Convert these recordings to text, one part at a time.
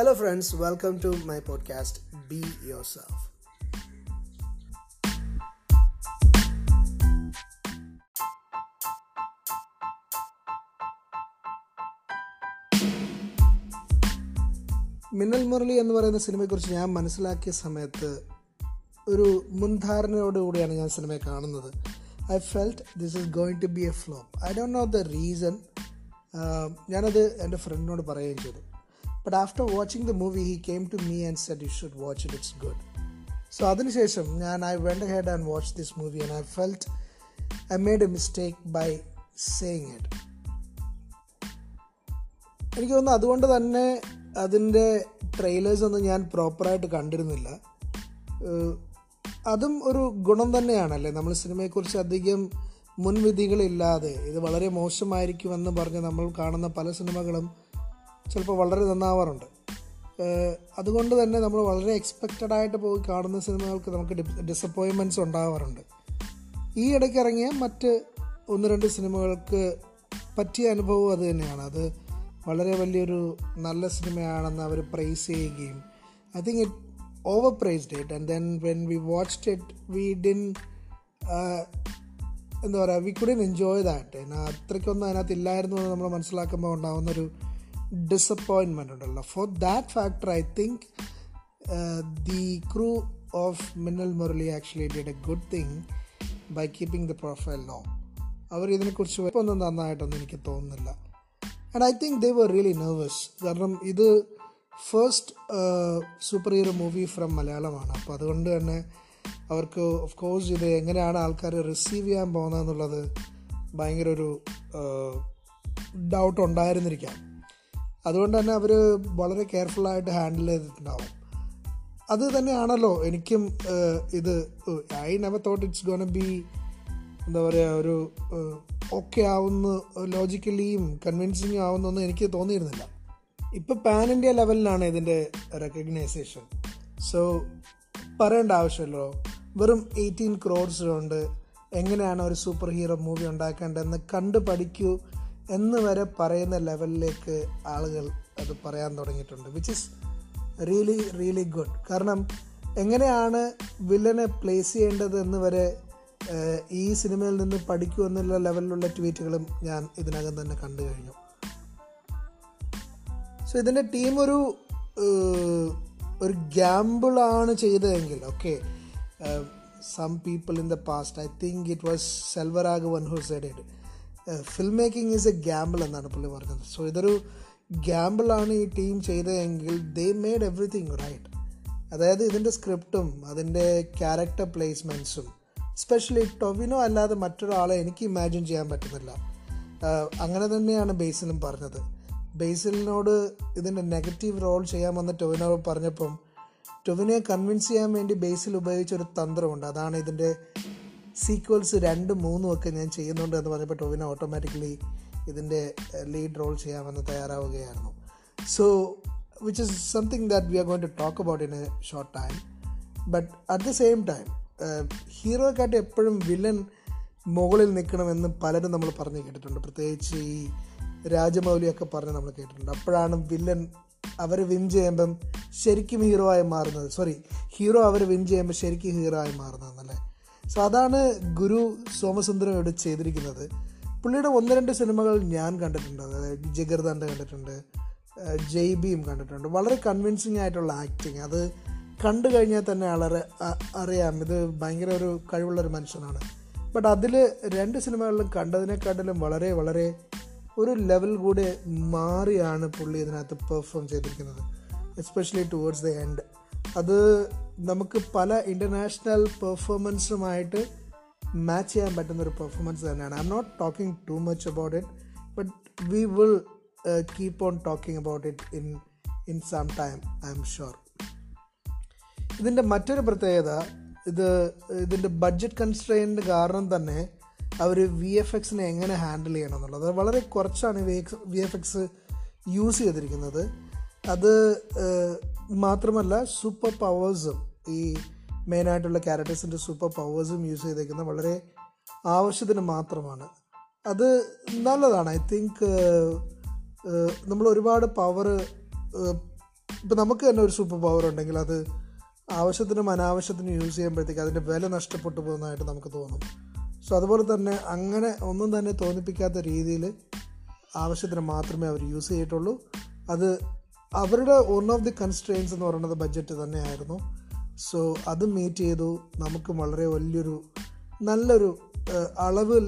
Hello, welcome to my podcast be yourself Minnal Murali എന്ന് പറയുന്ന സിനിമയെക്കുറിച്ച് ഞാൻ മനസ്സിലാക്കിയ സമയത്ത് ഒരു മുൻധാരണയോടുകൂടിയാണ് ഞാൻ സിനിമയെ കാണുന്നത്. I felt this is going to be a flop I don't know the reason ഞാനത് എന്റെ ഫ്രണ്ടിനോട് പറയുകയും ചെയ്തു. But after watching the movie he came to me and said you should watch it it's good so അതിനുശേഷം ഞാൻ I went ahead and watch this movie and I felt I made a mistake by saying it എനിക്ക് തോന്നുന്നു അതുകൊണ്ട് തന്നെ അതിന്റെ trailers ഒന്നും ഞാൻ പ്രോപ്പറായിട്ട് കണ്ടിരുന്നില്ല. അതും ഒരു ഗുണം തന്നെയാണല്ലേ? നമ്മൾ സിനിമയെക്കുറിച്ച് അധികം മുൻവിധികളില്ലാതെ ഇത് വളരെ മോശമായിരിക്കുമെന്ന് പറഞ്ഞ് നമ്മൾ കാണുന്ന പല സിനിമകളും ചിലപ്പോൾ വളരെ നന്നാവാറുണ്ട്. അതുകൊണ്ട് തന്നെ നമ്മൾ വളരെ എക്സ്പെക്റ്റഡ് ആയിട്ട് പോയി കാണുന്ന സിനിമകൾക്ക് നമുക്ക് ഡിസപ്പോയിൻമെന്റ്സ് ഉണ്ടാവാറുണ്ട്. ഈ ഇടയ്ക്ക് ഇറങ്ങിയ മറ്റ് ഒന്ന് രണ്ട് സിനിമകൾക്ക് പറ്റിയ അനുഭവം അത് തന്നെയാണ്. അത് വളരെ വലിയൊരു നല്ല സിനിമയാണെന്ന് അവർ പ്രൈസ് ചെയ്യുകയും I think it over praised it and then when we watched it we didn't എന്താ പറയുക വി കുഡിൻ എൻജോയ് ദാറ്റ് അത്രയ്ക്കൊന്നും അതിനകത്ത് ഇല്ലായിരുന്നു എന്ന് നമ്മൾ മനസ്സിലാക്കുമ്പോൾ ഉണ്ടാകുന്നൊരു ഡിസപ്പോയിൻമെന്റ് ഉണ്ടല്ലോ. For that factor I think the crew of Minnal Murali actually did a good thing by keeping the profile low അവർ ഇതിനെക്കുറിച്ച് ഒന്നും നന്നായിട്ടൊന്നും എനിക്ക് തോന്നുന്നില്ല. And I think they were really nervous കാരണം ഇത് first super hero movie from മലയാളമാണ്. അപ്പോൾ അതുകൊണ്ട് തന്നെ അവർക്ക് ഓഫ് കോഴ്സ് ഇത് എങ്ങനെയാണ് ആൾക്കാർ റിസീവ് ചെയ്യാൻ പോകുന്നതെന്നുള്ളത് ഭയങ്കര ഒരു ഡൗട്ട് ഉണ്ടായിരുന്നിരിക്കാം. അതുകൊണ്ട് തന്നെ അവർ വളരെ കെയർഫുള്ളായിട്ട് ഹാൻഡിൽ ചെയ്തിട്ടുണ്ടാവും. അത് തന്നെയാണല്ലോ എനിക്കും ഇത് I never thought it's gonna be എന്താ പറയുക ഒരു ഓക്കെ ആവുന്ന ലോജിക്കലിയും കൺവിൻസിങ് ആവുന്നൊന്നും എനിക്ക് തോന്നിയിരുന്നില്ല. ഇപ്പം പാൻ ഇന്ത്യ ലെവലിലാണ് ഇതിന്റെ റെക്കഗ്നൈസേഷൻ സോ പറയേണ്ട ആവശ്യമല്ലോ വെറും എയ്റ്റീൻ ക്രോഡ്സ് ഉണ്ട് എങ്ങനെയാണ് ഒരു സൂപ്പർ ഹീറോ മൂവി ഉണ്ടാക്കേണ്ടതെന്ന് കണ്ടു പഠിക്കൂ എന്ന് വരെ പറയുന്ന ലെവലിലേക്ക് ആളുകൾ അത് പറയാൻ തുടങ്ങിയിട്ടുണ്ട് which is really really good കാരണം എങ്ങനെയാണ് വില്ലനെ പ്ലേസ് ചെയ്യേണ്ടത് എന്ന് വരെ ഈ സിനിമയിൽ നിന്ന് പഠിക്കൂ എന്നുള്ള ലെവലിലുള്ള ട്വീറ്റുകളും ഞാൻ ഇതിനകം തന്നെ കണ്ടു കഴിഞ്ഞു. സോ ഇതിന്റെ ടീം ഒരു ഒരു ഗ്യാമ്പിളാണ് ചെയ്തതെങ്കിൽ okay some people in the past I think it was Selvaraghavan who said it film making is a gamble എന്നാണ് പുള്ളി പറഞ്ഞത്. സോ ഇതൊരു ഗ്യാമ്പിളാണ് ഈ ടീം ചെയ്തതെങ്കിൽ ദേ മെയ്ഡ് എവറിത്തിങ് റൈറ്റ് അതായത് ഇതിന്റെ സ്ക്രിപ്റ്റും അതിന്റെ ക്യാരക്ടർ പ്ലേസ്മെന്റ്സും സ്പെഷ്യലി ടൊവിനോ അല്ലാതെ മറ്റൊരാളെ എനിക്ക് ഇമാജിൻ ചെയ്യാൻ പറ്റുന്നില്ല. അങ്ങനെ തന്നെയാണ് ബേസിലും പറഞ്ഞത്. ബേസിലിനോട് ഇതിന്റെ നെഗറ്റീവ് റോൾ ചെയ്യാമെന്ന് ടൊവിനോ പറഞ്ഞപ്പം ടൊവിനെ കൺവിൻസ് ചെയ്യാൻ വേണ്ടി ബേസിൽ ഉപയോഗിച്ച ഒരു തന്ത്രമുണ്ട്. അതാണ് ഇതിന്റെ സീക്വൽസ് രണ്ടും മൂന്നും ഒക്കെ ഞാൻ ചെയ്യുന്നുണ്ട് എന്ന് പറഞ്ഞപ്പോൾ ടൊവിനോ ഓട്ടോമാറ്റിക്കലി ഇതിന്റെ ലീഡ് റോൾ ചെയ്യാമെന്ന് തയ്യാറാവുകയായിരുന്നു. So which is something that we are going to talk about in a short time but at the same time ഹീറോയെക്കാട്ടി എപ്പോഴും വില്ലൻ മുകളിൽ നിൽക്കണമെന്ന് പലരും നമ്മൾ പറഞ്ഞു കേട്ടിട്ടുണ്ട്. പ്രത്യേകിച്ച് ഈ രാജമൗലിയൊക്കെ പറഞ്ഞ് നമ്മൾ കേട്ടിട്ടുണ്ട്. അപ്പോഴാണ് വില്ലൻ അവർ വിൻ ചെയ്യുമ്പം ശരിക്കും ഹീറോ ആയി മാറുന്നത്. സോറി ഹീറോ അവർ വിൻ ചെയ്യുമ്പോൾ ശരിക്കും ഹീറോ ആയി മാറുന്നതെന്നല്ലേ? സോ അതാണ് ഗുരു സോമസുന്ദരം ഇവിടെ ചെയ്തിരിക്കുന്നത്. പുള്ളിയുടെ ഒന്ന് രണ്ട് സിനിമകൾ ഞാൻ കണ്ടിട്ടുണ്ട്. അതായത് ജഗർദാന്റെ കണ്ടിട്ടുണ്ട് ജയ് ബിയും കണ്ടിട്ടുണ്ട്. വളരെ കൺവിൻസിങ് ആയിട്ടുള്ള ആക്ടിങ് അത് കണ്ടു കഴിഞ്ഞാൽ തന്നെ വളരെ അറിയാം. ഇത് ഭയങ്കര ഒരു കഴിവുള്ളൊരു മനുഷ്യനാണ്. ബട്ട് അതിൽ രണ്ട് സിനിമകളിലും കണ്ടതിനെക്കാട്ടിലും വളരെ വളരെ ഒരു ലെവൽ കൂടെ മാറിയാണ് പുള്ളി ഇതിനകത്ത് പെർഫോം ചെയ്തിരിക്കുന്നത്. എസ്പെഷ്യലി ടുവേർഡ്സ് ദ എൻഡ് അത് നമുക്ക് പല ഇന്റർനാഷണൽ പെർഫോമൻസുമായിട്ട് മാച്ച് ചെയ്യാൻ പറ്റുന്ന ഒരു പെർഫോമൻസ് തന്നെയാണ്. I'm not talking too much about it but we will keep on talking about it in in some time I'm sure ഇതിന്റെ മറ്റൊരു പ്രത്യേകത ഇത് ഇതിന്റെ ബഡ്ജറ്റ് കൺസ്ട്രെയിന്റ് കാരണം തന്നെ അവർ വി എഫ് എക്സിനെ എങ്ങനെ ഹാൻഡിൽ ചെയ്യണം എന്നുള്ളത്. വളരെ കുറച്ചാണ് V X V F X use ചെയ്തിരിക്കുന്നത്. അത് മാത്രമല്ല സൂപ്പർ പവേഴ്സും ഈ മെയിനായിട്ടുള്ള ക്യാരക്ടേഴ്സിന്റെ സൂപ്പർ പവേഴ്സും യൂസ് ചെയ്തേക്കുന്നത് വളരെ ആവശ്യത്തിന് മാത്രമാണ്. അത് നല്ലതാണ്. ഐ തിങ്ക് നമ്മൾ ഒരുപാട് പവർ ഇപ്പം നമുക്ക് തന്നെ ഒരു സൂപ്പർ പവർ ഉണ്ടെങ്കിൽ അത് ആവശ്യത്തിനും അനാവശ്യത്തിനും യൂസ് ചെയ്യുമ്പോഴത്തേക്ക് അതിന്റെ വില നഷ്ടപ്പെട്ടു പോകുന്നതായിട്ട് നമുക്ക് തോന്നും. സോ അതുപോലെ തന്നെ അങ്ങനെ ഒന്നും തന്നെ തോന്നിപ്പിക്കാത്ത രീതിയിൽ ആവശ്യത്തിന് മാത്രമേ അവർ യൂസ് ചെയ്തിട്ടുള്ളൂ. അത് അവരുടെ വൺ ഓഫ് ദി കൺസ്ട്രെയിൻസ് എന്ന് പറയുന്നത് ബഡ്ജറ്റ് തന്നെയായിരുന്നു. സോ അത് മീറ്റ് ചെയ്തു. നമുക്ക് വളരെ വലിയൊരു നല്ലൊരു അളവിൽ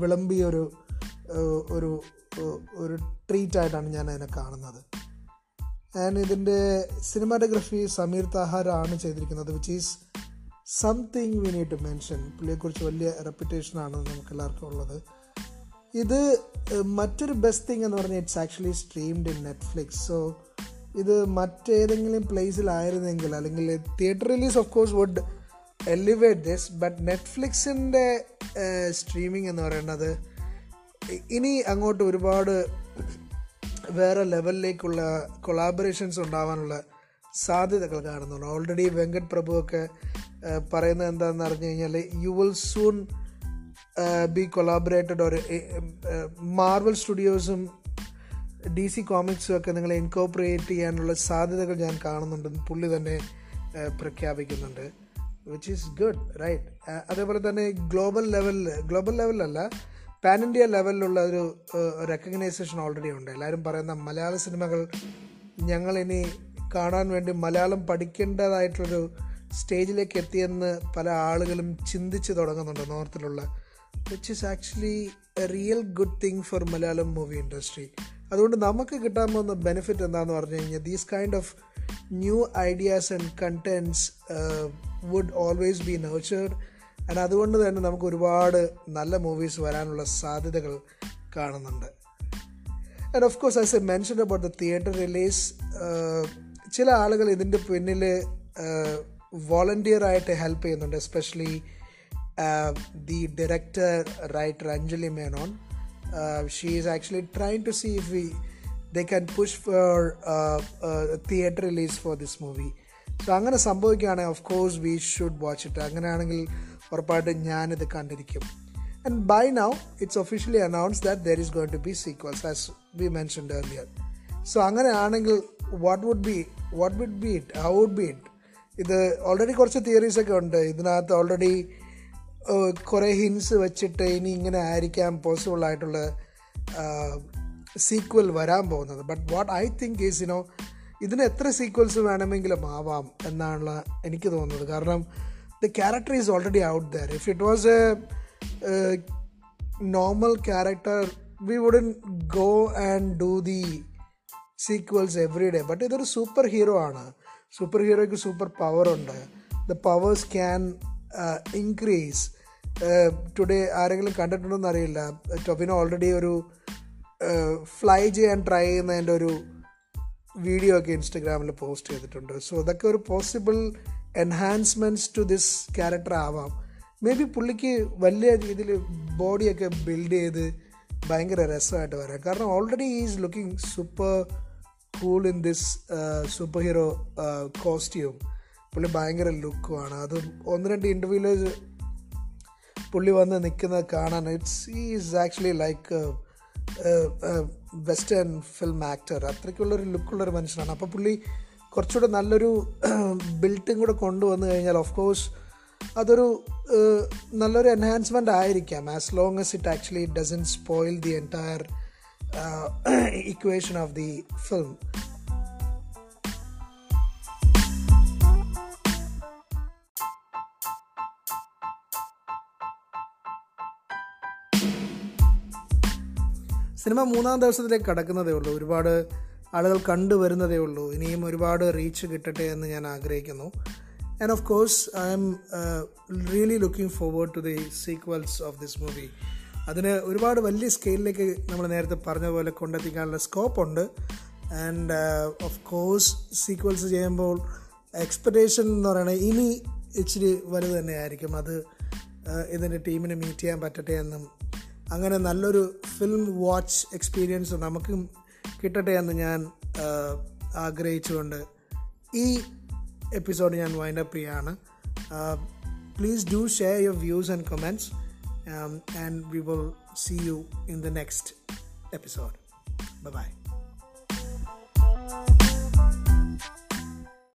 വിളമ്പിയ ഒരു ഒരു ഒരു ട്രീറ്റ് ആയിട്ടാണ് ഞാൻ അതിനെ കാണുന്നത്. ആൻഡ് ഇതിന്റെ സിനിമാറ്റോഗ്രഫി സമീർ താഹാരാണ് ചെയ്തിരിക്കുന്നത് which is something we need to mention പുള്ളിയെക്കുറിച്ച് വലിയ റെപ്യൂട്ടേഷനാണ് നമുക്ക് എല്ലാവർക്കും ഉള്ളത്. ഇത് മറ്റൊരു ബെസ്റ്റ് തിങ് എന്ന് പറഞ്ഞാൽ it's actually streamed in Netflix so ഇത് മറ്റേതെങ്കിലും പ്ലേസിലായിരുന്നെങ്കിൽ അല്ലെങ്കിൽ theatre release of course would elevate this but നെറ്റ്ഫ്ലിക്സിന്റെ streaming എന്ന് പറയുന്നത് ഇനി അങ്ങോട്ട് ഒരുപാട് വേറെ ലെവലിലേക്കുള്ള കൊളാബറേഷൻസ് ഉണ്ടാവാനുള്ള സാധ്യതകൾ കാണുന്നുണ്ട്. ഓൾറെഡി വെങ്കട് പ്രഭു ഒക്കെ പറയുന്നത് എന്താണെന്ന് അറിഞ്ഞു കഴിഞ്ഞാൽ you will soon be collaborated ഒരു മാർവൽ സ്റ്റുഡിയോസും ഡി സി കോമിക്സും ഒക്കെ നിങ്ങളെ ഇൻകോപ്പറേറ്റ് ചെയ്യാനുള്ള സാധ്യതകൾ ഞാൻ കാണുന്നുണ്ടെന്ന് പുള്ളി തന്നെ പ്രഖ്യാപിക്കുന്നുണ്ട്. വിച്ച് ഈസ് ഗുഡ് റൈറ്റ് അതേപോലെ തന്നെ ഗ്ലോബൽ ലെവലിൽ ഗ്ലോബൽ ലെവലിലല്ല പാൻ ഇന്ത്യ ലെവലിലുള്ള ഒരു റെക്കഗ്നൈസേഷൻ ഓൾറെഡി ഉണ്ട്. എല്ലാവരും പറയുന്ന മലയാള സിനിമകൾ ഞങ്ങൾ ഇനി കാണാൻ വേണ്ടി മലയാളം പഠിക്കേണ്ടതായിട്ടുള്ളൊരു സ്റ്റേജിലേക്ക് എത്തിയെന്ന് പല ആളുകളും ചിന്തിച്ച് തുടങ്ങുന്നുണ്ട് നോർത്തിലുള്ള which is actually a real good thing for Malayalam movie industry അതുകൊണ്ട് നമുക്ക് കിട്ടാൻ പോകുന്ന ബെനിഫിറ്റ് എന്താണെന്ന് പറഞ്ഞു കഴിഞ്ഞാൽ these kind of new ideas and contents would always be nurtured and അതുകൊണ്ട് തന്നെ നമുക്ക് ഒരുപാട് നല്ല മൂവീസ് വരാനുള്ള സാധ്യതകൾ കാണുന്നുണ്ട്. And of course as a mention about the theatre release ചില ആളുകൾ ഇതിന്റെ പിന്നിൽ വോളണ്ടിയറായിട്ട് ഹെൽപ്പ് ചെയ്യുന്നുണ്ട് especially the director writer Anjali Menon she is actually see to see they we push can push for theatre release for this movie so അങ്ങനെ സംഭവിക്കുകയാണെങ്കിൽ of course we should watch it അങ്ങനെയാണെങ്കിൽ ഉറപ്പായിട്ടും ഞാനിത് കണ്ടിരിക്കും. And by now it's officially announce that there is going to be sequels as we mention earlier so അങ്ങനെയാണെങ്കിൽ what would be what would be it how would be it ഇത് already കുറച്ച് തിയറീസൊക്കെ ഉണ്ട്. ഇതിനകത്ത് ഓൾറെഡി കുറേ hints വെച്ചിട്ട് ഇനി ഇങ്ങനെ ആയിരിക്കാം പോസിബിൾ ആയിട്ടുള്ള സീക്വൽ വരാൻ പോകുന്നത്. But what I think is you know ഇതിന് എത്ര സീക്വൽസ് വേണമെങ്കിലും ആവാം എന്നാണുള്ള എനിക്ക് തോന്നുന്നത്. കാരണം the character is already out there if it was a normal character we wouldn't go and do the sequels every day but ഇതൊരു സൂപ്പർ ഹീറോ ആണ്. സൂപ്പർ ഹീറോയ്ക്ക് സൂപ്പർ പവർ ഉണ്ട്. The powers can increase today ആരെങ്കിലും കണ്ടിട്ടുണ്ടോയെന്ന് അറിയില്ല. Tovino already ഒരു fly ചെയ്യാൻ try ചെയ്യുന്നതിന്റെ ഒരു വീഡിയോ ഒക്കെ ഇൻസ്റ്റഗ്രാമിൽ പോസ്റ്റ് ചെയ്തിട്ടുണ്ട്. സോ അതൊക്കെ ഒരു possible enhancements to this character ആവാം. മേ ബി പുള്ളിക്ക് വലിയ രീതിയിൽ ബോഡിയൊക്കെ ബിൽഡ് ചെയ്ത് ഭയങ്കര രസമായിട്ട് വരാം. കാരണം already is looking super cool in this super hero costume പുള്ളി ഭയങ്കര ലുക്കുമാണ് അത് ഒന്ന് രണ്ട് ഇന്റർവ്യൂവിൽ പുള്ളി വന്ന് നിൽക്കുന്നത് കാണാൻ it's is actually like western film actor അത്രയ്ക്കുള്ളൊരു ലുക്കുള്ളൊരു മനുഷ്യനാണ്. അപ്പോൾ പുള്ളി കുറച്ചുകൂടെ നല്ലൊരു ബിൽട്ടും കൂടെ കൊണ്ടുവന്നു കഴിഞ്ഞാൽ ഓഫ് കോഴ്സ് അതൊരു നല്ലൊരു എൻഹാൻസ്മെന്റ് ആയിരിക്കാം. As long as it actually doesn't spoil the entire equation of the film cinema മൂന്നാം ദിവസത്തിലേക്ക് കടക്കുന്നതേ ഉള്ളൂ. ഒരുപാട് ആളുകൾ കണ്ടുവരുന്നതേ ഉള്ളൂ. ഇനിയും ഒരുപാട് റീച്ച് കിട്ടട്ടെ എന്ന് ഞാൻ ആഗ്രഹിക്കുന്നു. And of course I'm really looking forward to the sequels of this movie അതിന് ഒരുപാട് വലിയ സ്കെയിലിലേക്ക് നമ്മൾ നേരത്തെ പറഞ്ഞ പോലെ കൊണ്ടെത്തിക്കാനുള്ള സ്കോപ്പ് ഉണ്ട്. ആൻഡ് ഓഫ് കോഴ്സ് സീക്വൽസ് ചെയ്യുമ്പോൾ എക്സ്പെക്റ്റേഷൻ എന്ന് പറയുന്നത് ഇനി ഇച്ചിരി വലുത് തന്നെയായിരിക്കും. അത് ഇതിന്റെ ടീമിനെ മീറ്റ് ചെയ്യാൻ പറ്റട്ടെ എന്നും അങ്ങനെ നല്ലൊരു ഫിലിം വാച്ച് എക്സ്പീരിയൻസ് നമുക്കും കിട്ടട്ടെ എന്ന് ഞാൻ ആഗ്രഹിച്ചുകൊണ്ട് ഈ എപ്പിസോഡ് ഞാൻ വൈൻഡ് അപ്പ് ചെയ്യാണ്. Please do share your views and comments and we will see you in the next episode bye